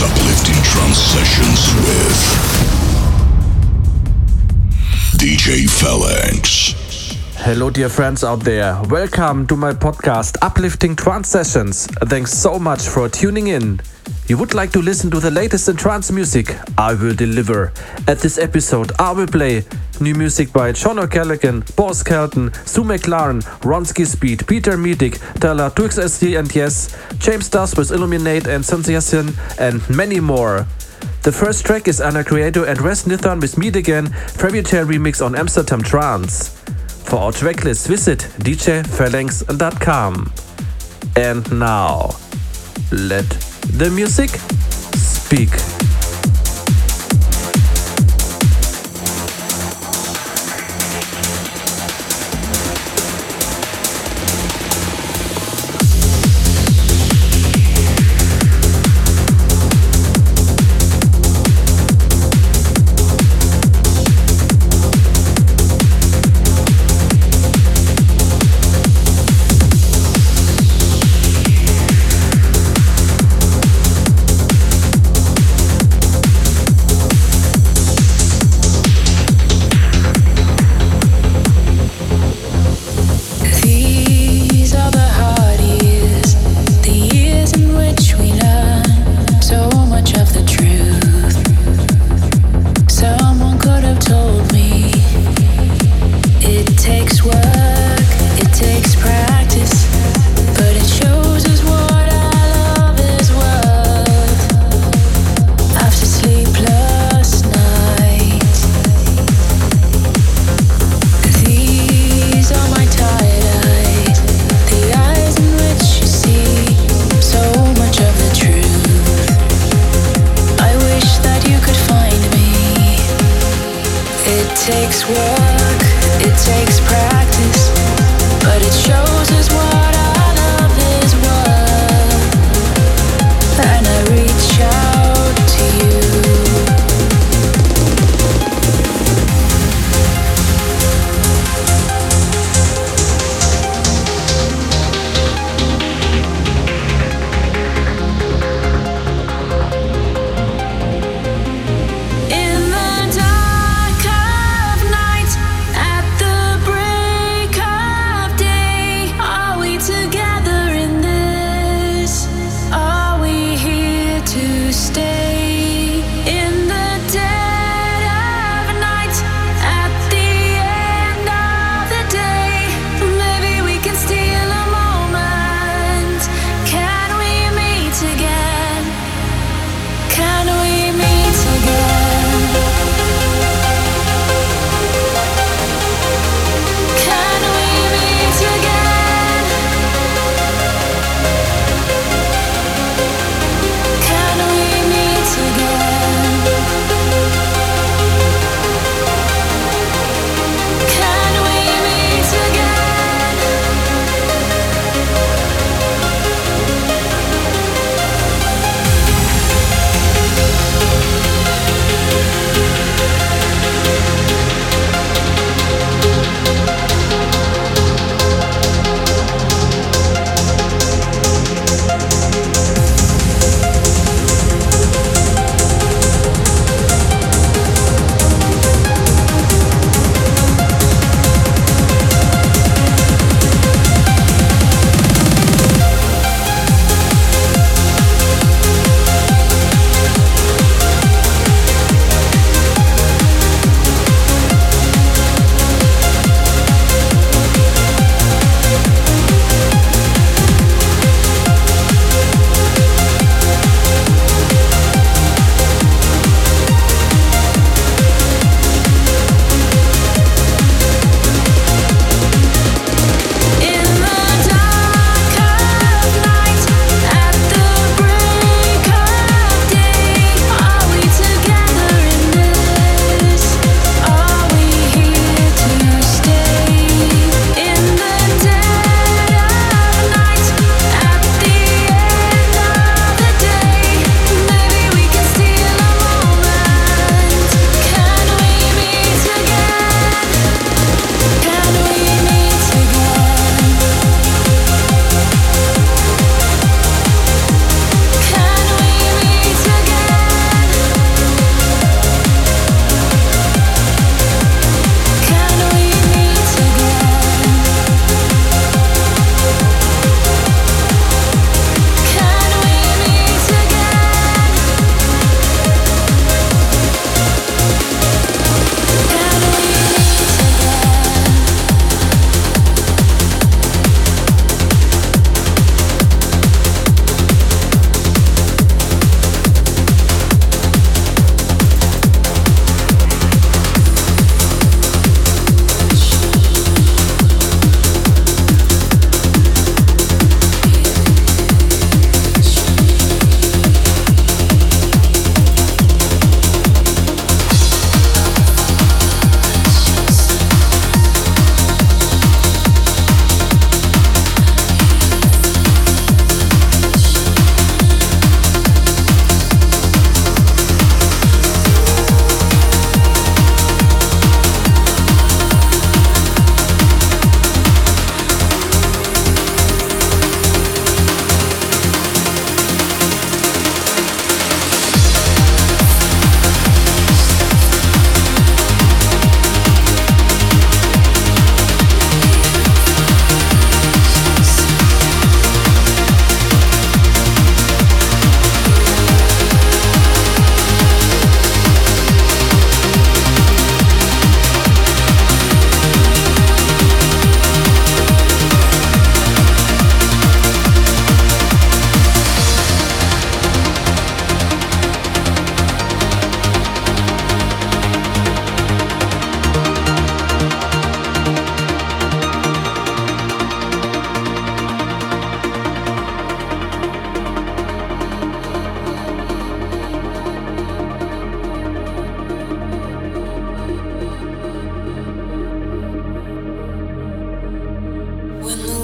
Uplifting Trance Sessions with DJ Phalanx. Hello, dear friends out there. Welcome to my podcast, Uplifting Trance Sessions. Thanks so much for tuning in. You would like to listen to the latest in trance music? I will deliver. At this episode, I will play new music by John O'Callaghan, Paul Skelton, Sue McLaren, Ronski Speed, Peter Medik, Tyler, Twix SD and Yes, James Dust with Illumin8 and Sensation, and many more. The first track is Ana Criado and Raz Nitzan with Meet Again, Ferry Tayle remix on Amsterdam Trance. For our tracklist, visit djphalanx.com. And now, let the music speak.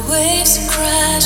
waves cry